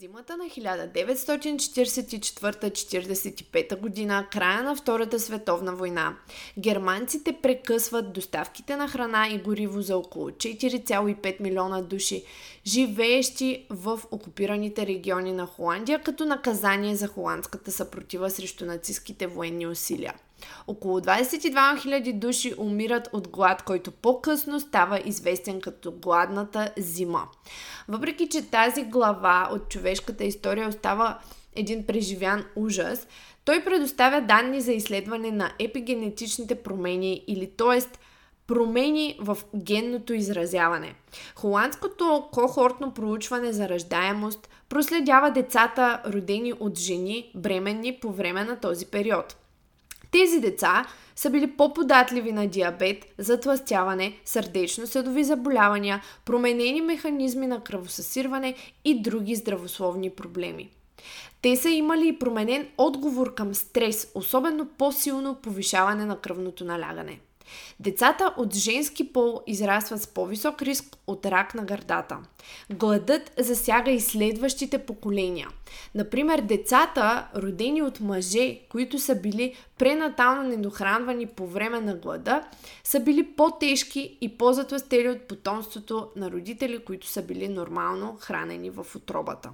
зимата на 1944-45 година, края на Втората световна война, германците прекъсват доставките на храна и гориво за около 4,5 милиона души, живеещи в окупираните региони на Холандия, като наказание за холандската съпротива срещу нацистските военни усилия. Около 22 000 души умират от глад, който по-късно става известен като гладната зима. Въпреки, че тази глава от човешката история остава един преживян ужас, той предоставя данни за изследване на епигенетичните промени или т.е. промени в генното изразяване. Холандското кохортно проучване за раждаемост проследява децата, родени от жени, бременни по време на този период. Тези деца са били по-податливи на диабет, затластяване, сърдечно-съдови заболявания, променени механизми на кръвосъсирване и други здравословни проблеми. Те са имали и променен отговор към стрес, особено по-силно повишаване на кръвното налягане – Децата от женски пол израстват с по-висок риск от рак на гърдата. Гладът засяга и следващите поколения. Например, децата, родени от мъже, които са били пренатално недохранвани по време на глада, са били по-тежки и по-затластели от потомството на родители, които са били нормално хранени в отробата.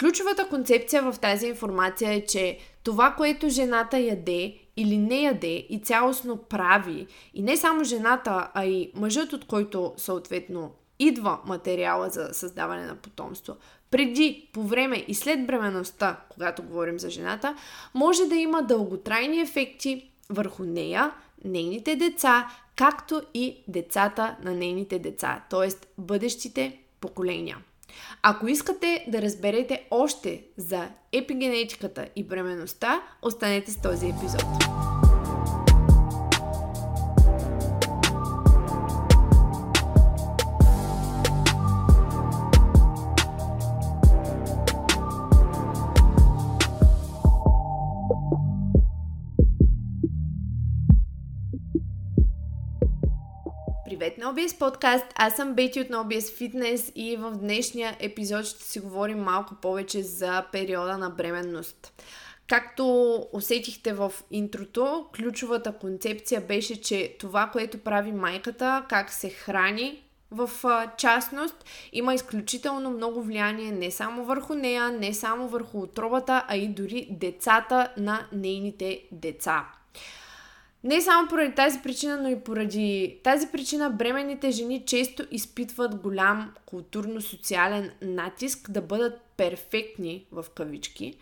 Ключовата концепция в тази информация е, че това, което жената яде или не яде и цялостно прави, и не само жената, а и мъжът, от който съответно идва материала за създаване на потомство, преди, по време и след бременността, когато говорим за жената, може да има дълготрайни ефекти върху нея, нейните деца, както и децата на нейните деца, т.е. бъдещите поколения. Ако искате да разберете още за епигенетиката и бременността, останете с този епизод. Привет на OBS подкаст! Аз съм Бети от OBS Fitness и в днешния епизод ще си говорим малко повече за периода на бременност. Както усетихте в интрото, ключовата концепция беше, че това, което прави майката, как се храни в частност, има изключително много влияние не само върху нея, не само върху отробата, а и дори децата на нейните деца. Не само поради тази причина, но и поради тази причина бременните жени често изпитват голям културно-социален натиск да бъдат перфектни в кавички,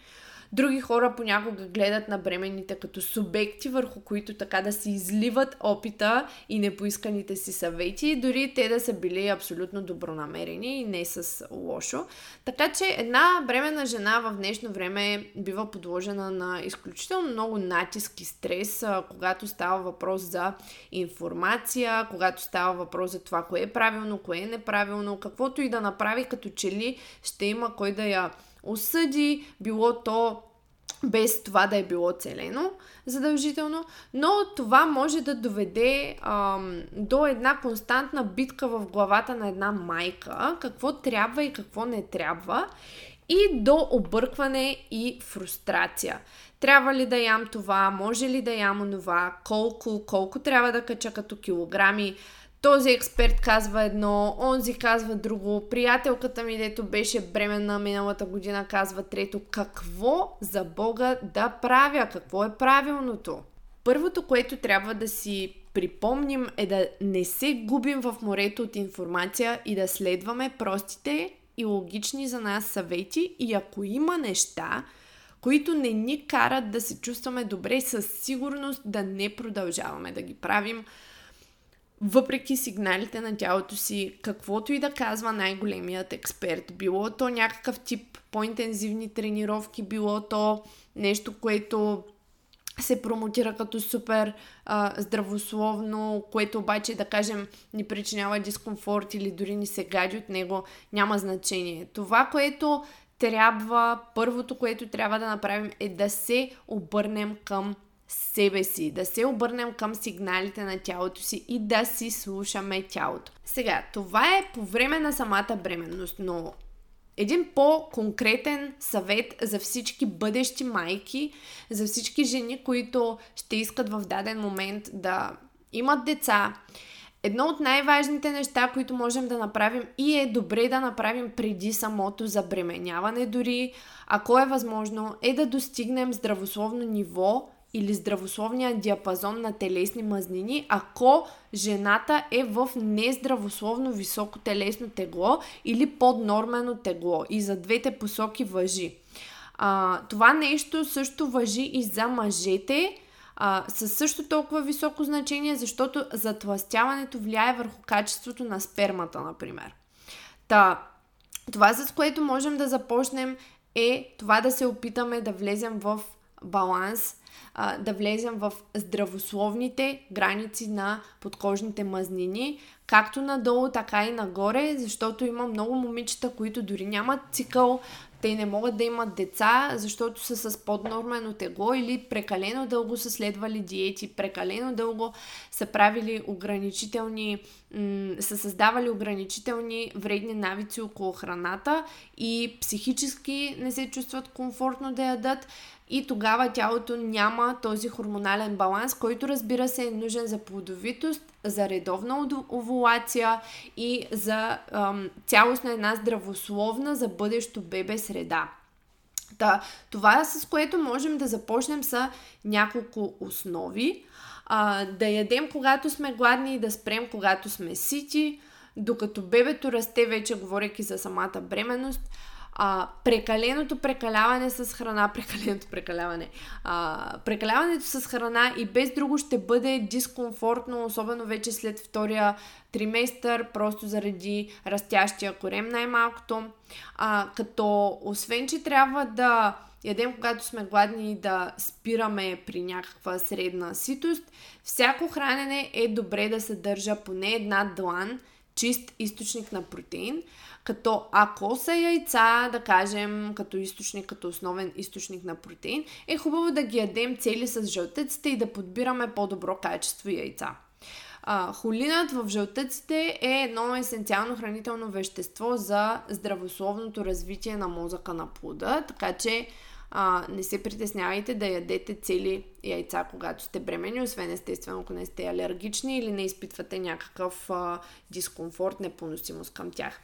Други хора понякога гледат на бременните като субекти, върху които така да си изливат опита и непоисканите си съвети, дори те да са били абсолютно добронамерени и не с лошо. Така че една бременна жена в днешно време бива подложена на изключително много натиск и стрес, когато става въпрос за информация, когато става въпрос за това кое е правилно, кое е неправилно, каквото и да направи, като че ли ще има кой да я осъди, било то без това да е било целено задължително, но това може да доведе ам, до една константна битка в главата на една майка, какво трябва и какво не трябва, и до объркване и фрустрация. Трябва ли да ям това, може ли да ям онова, колко, колко трябва да кача като килограми, този експерт казва едно, онзи казва друго, приятелката ми, дето беше бременна миналата година, казва трето. Какво за Бога да правя? Какво е правилното? Първото, което трябва да си припомним е да не се губим в морето от информация и да следваме простите и логични за нас съвети и ако има неща, които не ни карат да се чувстваме добре, със сигурност да не продължаваме да ги правим, въпреки сигналите на тялото си, каквото и да казва най-големият експерт, било то някакъв тип по-интензивни тренировки, било то нещо, което се промотира като супер а, здравословно, което обаче, да кажем, ни причинява дискомфорт или дори ни се гади от него, няма значение. Това, което трябва, първото, което трябва да направим е да се обърнем към себе си, да се обърнем към сигналите на тялото си и да си слушаме тялото. Сега, това е по време на самата бременност, но един по-конкретен съвет за всички бъдещи майки, за всички жени, които ще искат в даден момент да имат деца. Едно от най-важните неща, които можем да направим и е добре да направим преди самото забременяване дори, ако е възможно, е да достигнем здравословно ниво или здравословния диапазон на телесни мазнини, ако жената е в нездравословно високо телесно тегло или поднормено тегло. И за двете посоки въжи. А, това нещо също въжи и за мъжете а, със също толкова високо значение, защото затластяването влияе върху качеството на спермата, например. Та, това с което можем да започнем е това да се опитаме да влезем в баланс а, да влезем в здравословните граници на подкожните мазнини, както надолу, така и нагоре, защото има много момичета, които дори нямат цикъл, те не могат да имат деца, защото са с поднормено тегло или прекалено дълго са следвали диети, прекалено дълго са правили ограничителни, м- са създавали ограничителни вредни навици около храната и психически не се чувстват комфортно да ядат и тогава тялото няма този хормонален баланс, който разбира се е нужен за плодовитост, за редовна овулация и за ам, цялостна една здравословна за бъдещо бебе среда. Та, това с което можем да започнем са няколко основи. А, да ядем когато сме гладни и да спрем когато сме сити, докато бебето расте, вече говоряки за самата бременност, а, прекаленото прекаляване с храна, прекаленото прекаляване, а, прекаляването с храна и без друго ще бъде дискомфортно, особено вече след втория триместър, просто заради растящия корем най-малкото. А, като освен, че трябва да ядем когато сме гладни и да спираме при някаква средна ситост, всяко хранене е добре да съдържа поне една длан чист източник на протеин, като ако са яйца, да кажем, като източник, като основен източник на протеин, е хубаво да ги ядем цели с жълтъците и да подбираме по-добро качество яйца. А, холинът в жълтъците е едно есенциално хранително вещество за здравословното развитие на мозъка на плода, така че а, не се притеснявайте да ядете цели яйца, когато сте бремени, освен естествено, ако не сте алергични или не изпитвате някакъв а, дискомфорт, непоносимост към тях.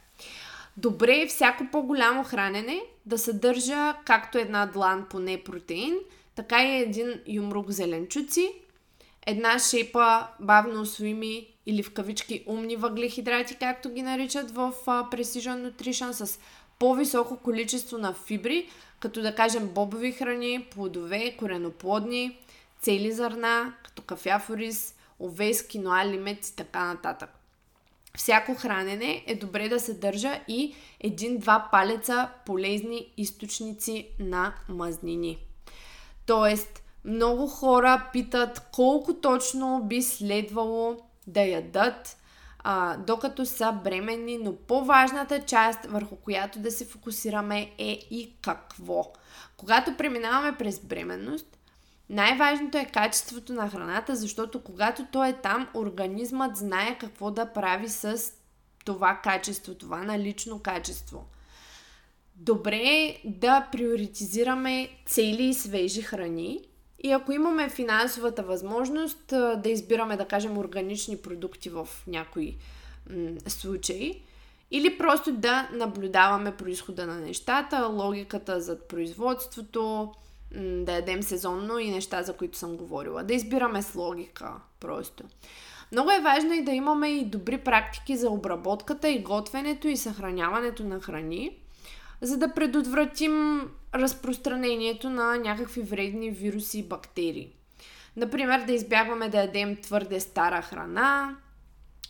Добре е всяко по-голямо хранене да съдържа както една длан поне протеин, така и един юмрук зеленчуци, една шепа бавно освоими или в кавички умни въглехидрати, както ги наричат в Precision Nutrition, с по-високо количество на фибри, като да кажем бобови храни, плодове, кореноплодни, цели зърна, като кафяв рис, овес, киноа, лимец и така нататък. Всяко хранене е добре да съдържа и един-два палеца полезни източници на мазнини. Тоест, много хора питат колко точно би следвало да ядат, а, докато са бременни, но по-важната част, върху която да се фокусираме е и какво. Когато преминаваме през бременност, най-важното е качеството на храната, защото когато то е там, организмът знае какво да прави с това качество, това налично качество. Добре е да приоритизираме цели и свежи храни и ако имаме финансовата възможност да избираме, да кажем, органични продукти в някои м- случаи, или просто да наблюдаваме происхода на нещата, логиката зад производството, да ядем сезонно и неща, за които съм говорила. Да избираме с логика просто. Много е важно и да имаме и добри практики за обработката и готвенето и съхраняването на храни, за да предотвратим разпространението на някакви вредни вируси и бактерии. Например, да избягваме да ядем твърде стара храна,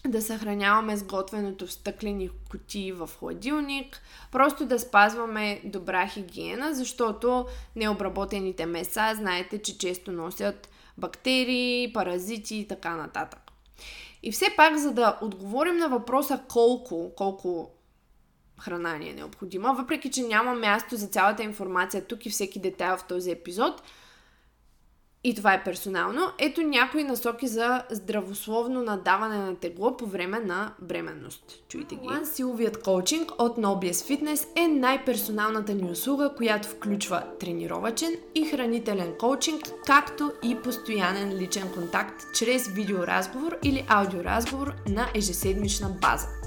да съхраняваме сготвеното в стъклени кутии в хладилник, просто да спазваме добра хигиена, защото необработените меса, знаете, че често носят бактерии, паразити и така нататък. И все пак, за да отговорим на въпроса колко, колко храна ни е необходима, въпреки че няма място за цялата информация тук и всеки детайл в този епизод, и това е персонално, ето някои насоки за здравословно надаване на тегло по време на бременност. Чуйте ги. One силовият коучинг от Nobies Fitness е най-персоналната ни услуга, която включва тренировачен и хранителен коучинг, както и постоянен личен контакт чрез видеоразговор или аудиоразговор на ежеседмична база.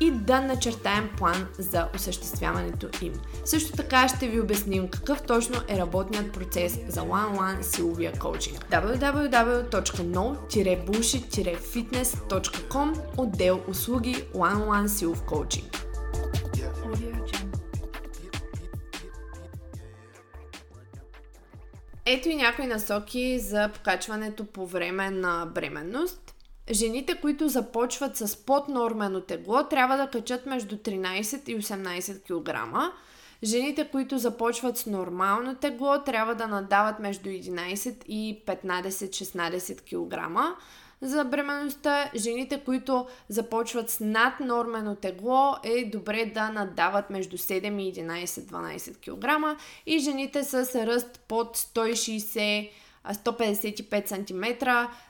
и да начертаем план за осъществяването им. Също така ще ви обясним какъв точно е работният процес за one-on-one силовия коучинг. www.no-bullshit-fitness.com отдел услуги one-on-one силов коучинг. Ето и някои насоки за покачването по време на бременност. Жените, които започват с поднормено тегло, трябва да качат между 13 и 18 кг. Жените, които започват с нормално тегло, трябва да надават между 11 и 15-16 кг. За бременността, жените, които започват с наднормено тегло, е добре да надават между 7 и 11-12 кг. И жените с ръст под 160 155 см,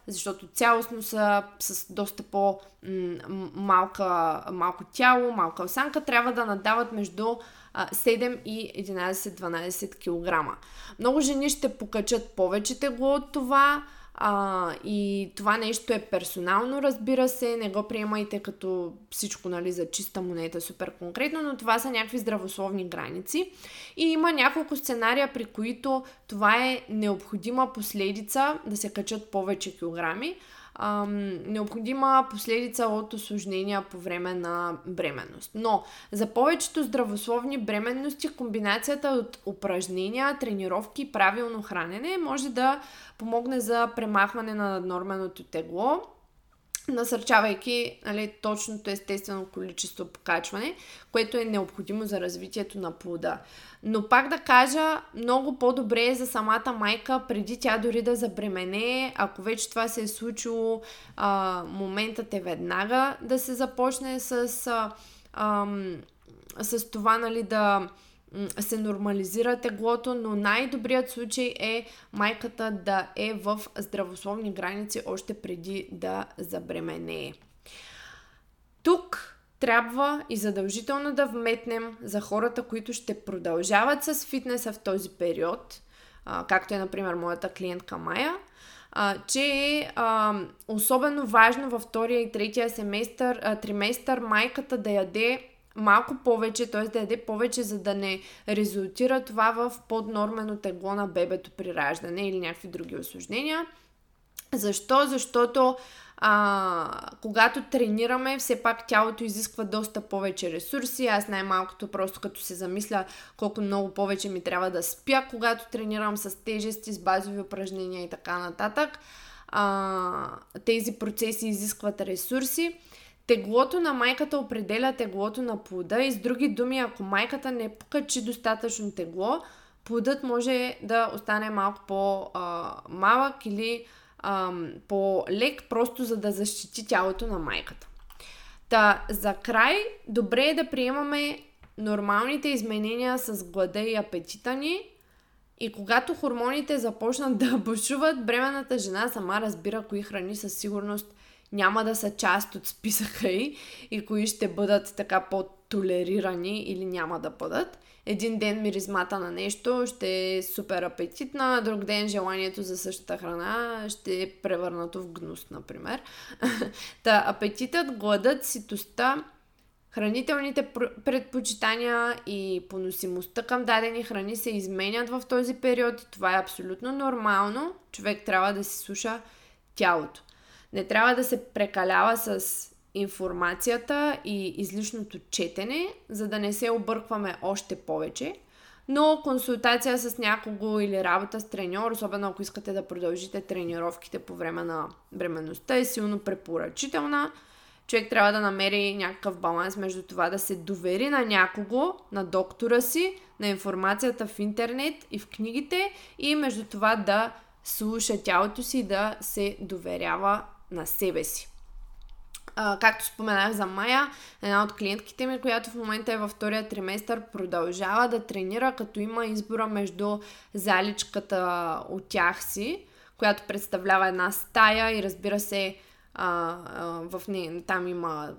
защото цялостно са с доста по-малка малко тяло, малка осанка, трябва да надават между 7 и 11-12 кг. Много жени ще покачат повече тегло от това, а, и това нещо е персонално, разбира се, не го приемайте като всичко нали, за чиста монета, супер конкретно, но това са някакви здравословни граници. И има няколко сценария, при които това е необходима последица да се качат повече килограми ам, необходима последица от осложнения по време на бременност. Но за повечето здравословни бременности комбинацията от упражнения, тренировки и правилно хранене може да помогне за премахване на норменото тегло, насърчавайки нали, точното естествено количество покачване, което е необходимо за развитието на плода. Но пак да кажа, много по-добре е за самата майка, преди тя дори да забремене, ако вече това се е случило, а, моментът е веднага да се започне с, а, а, с това нали, да се нормализира теглото, но най-добрият случай е майката да е в здравословни граници още преди да забременее. Тук трябва и задължително да вметнем за хората, които ще продължават с фитнеса в този период, както е, например, моята клиентка Майя, а, че е особено важно във втория и третия семестър, триместър майката да яде малко повече, т.е. да яде повече, за да не резултира това в поднормено тегло на бебето при раждане или някакви други осложнения. Защо? Защото а, когато тренираме, все пак тялото изисква доста повече ресурси. Аз най-малкото просто като се замисля колко много повече ми трябва да спя, когато тренирам с тежести, с базови упражнения и така нататък. А, тези процеси изискват ресурси. Теглото на майката определя теглото на плода и с други думи, ако майката не покачи достатъчно тегло, плодът може да остане малко по-малък или по-лек, просто за да защити тялото на майката. Та, за край, добре е да приемаме нормалните изменения с глада и апетита ни и когато хормоните започнат да бушуват, бременната жена сама разбира кои храни със сигурност няма да са част от списъка й и кои ще бъдат така по-толерирани или няма да бъдат. Един ден миризмата на нещо ще е супер апетитна, друг ден желанието за същата храна ще е превърнато в гнус, например. Та апетитът, гладът, ситостта, хранителните предпочитания и поносимостта към дадени храни се изменят в този период. Това е абсолютно нормално. Човек трябва да си слуша тялото. Не трябва да се прекалява с информацията и излишното четене, за да не се объркваме още повече. Но консултация с някого или работа с треньор, особено ако искате да продължите тренировките по време на бременността, е силно препоръчителна. човек трябва да намери някакъв баланс между това да се довери на някого, на доктора си, на информацията в интернет и в книгите и между това да слуша тялото си, да се доверява на себе си. А, както споменах за Майя, една от клиентките ми, която в момента е във втория триместър, продължава да тренира, като има избора между заличката от тях си, която представлява една стая и разбира се, а, а, в нея там има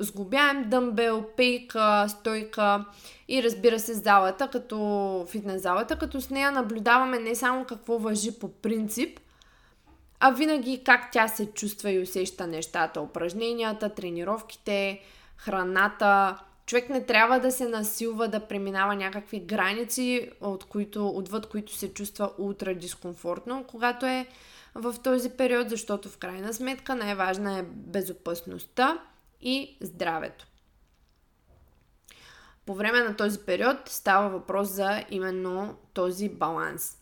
сглобяем дъмбел, пейка, стойка и разбира се залата, като фитнес залата, като с нея наблюдаваме не само какво въжи по принцип, а винаги как тя се чувства и усеща нещата, упражненията, тренировките, храната. Човек не трябва да се насилва да преминава някакви граници, от които, отвъд които се чувства ултра дискомфортно, когато е в този период, защото в крайна сметка най-важна е безопасността и здравето. По време на този период става въпрос за именно този баланс.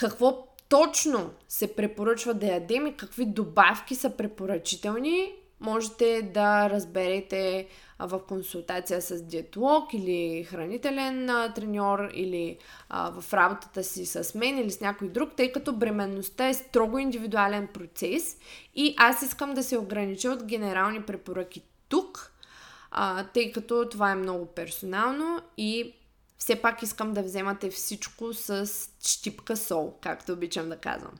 Какво точно се препоръчва да ядем и какви добавки са препоръчителни, можете да разберете в консултация с диетолог или хранителен треньор или а, в работата си с мен или с някой друг, тъй като бременността е строго индивидуален процес и аз искам да се огранича от генерални препоръки тук, а, тъй като това е много персонално и все пак искам да вземате всичко с щипка сол, както обичам да казвам.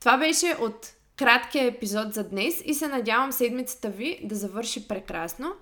Това беше от краткия епизод за днес и се надявам седмицата ви да завърши прекрасно.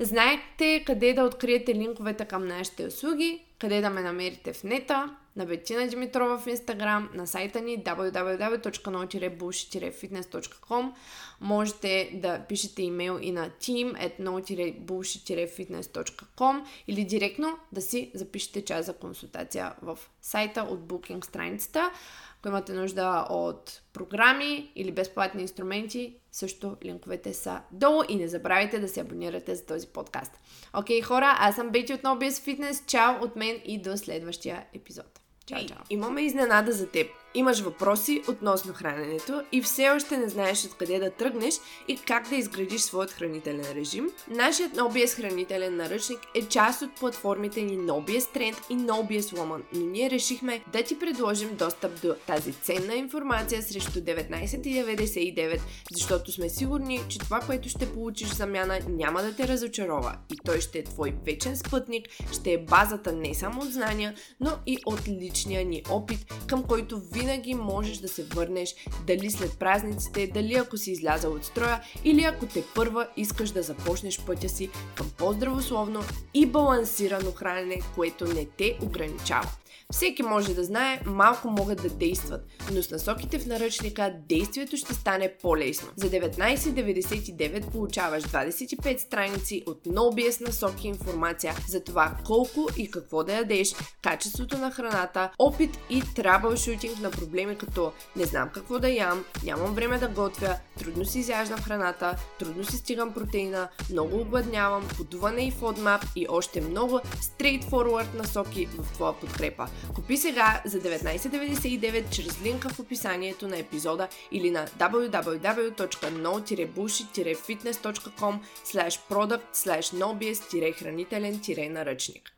Знаете къде да откриете линковете към нашите услуги, къде да ме намерите в нета, на Бетина Димитрова в Инстаграм, на сайта ни www.no-bullshit-fitness.com Можете да пишете имейл и на team.no-bullshit-fitness.com или директно да си запишете час за консултация в сайта от Booking страницата. Ако имате нужда от програми или безплатни инструменти, също линковете са долу и не забравяйте да се абонирате за този подкаст. Окей, хора, аз съм Бети от NoBS Fitness. Чао от мен и до следващия епизод. Чао, чао. Имаме изненада за теб. Имаш въпроси относно храненето и все още не знаеш откъде да тръгнеш и как да изградиш своят хранителен режим? Нашият NoBS хранителен наръчник е част от платформите ни NoBS Trend и NoBS Woman, но ние решихме да ти предложим достъп до тази ценна информация срещу 19,99, защото сме сигурни, че това, което ще получиш в замяна няма да те разочарова и той ще е твой вечен спътник, ще е базата не само от знания, но и от личния ни опит, към който винаги винаги можеш да се върнеш, дали след празниците, дали ако си излязал от строя или ако те първа искаш да започнеш пътя си към по-здравословно и балансирано хранене, което не те ограничава. Всеки може да знае, малко могат да действат, но с насоките в наръчника действието ще стане по-лесно. За 19,99 получаваш 25 страници от NoBS насоки информация за това колко и какво да ядеш, качеството на храната, опит и шутинг на проблеми като не знам какво да ям, нямам време да готвя, трудно си изяждам храната, трудно си стигам протеина, много огладнявам, подуване и фодмап и още много straightforward насоки в твоя подкрепа. Купи сега за 19,99 чрез линка в описанието на епизода или на www.no-bullshit-fitness.com slash product slash nobies-хранителен-наръчник.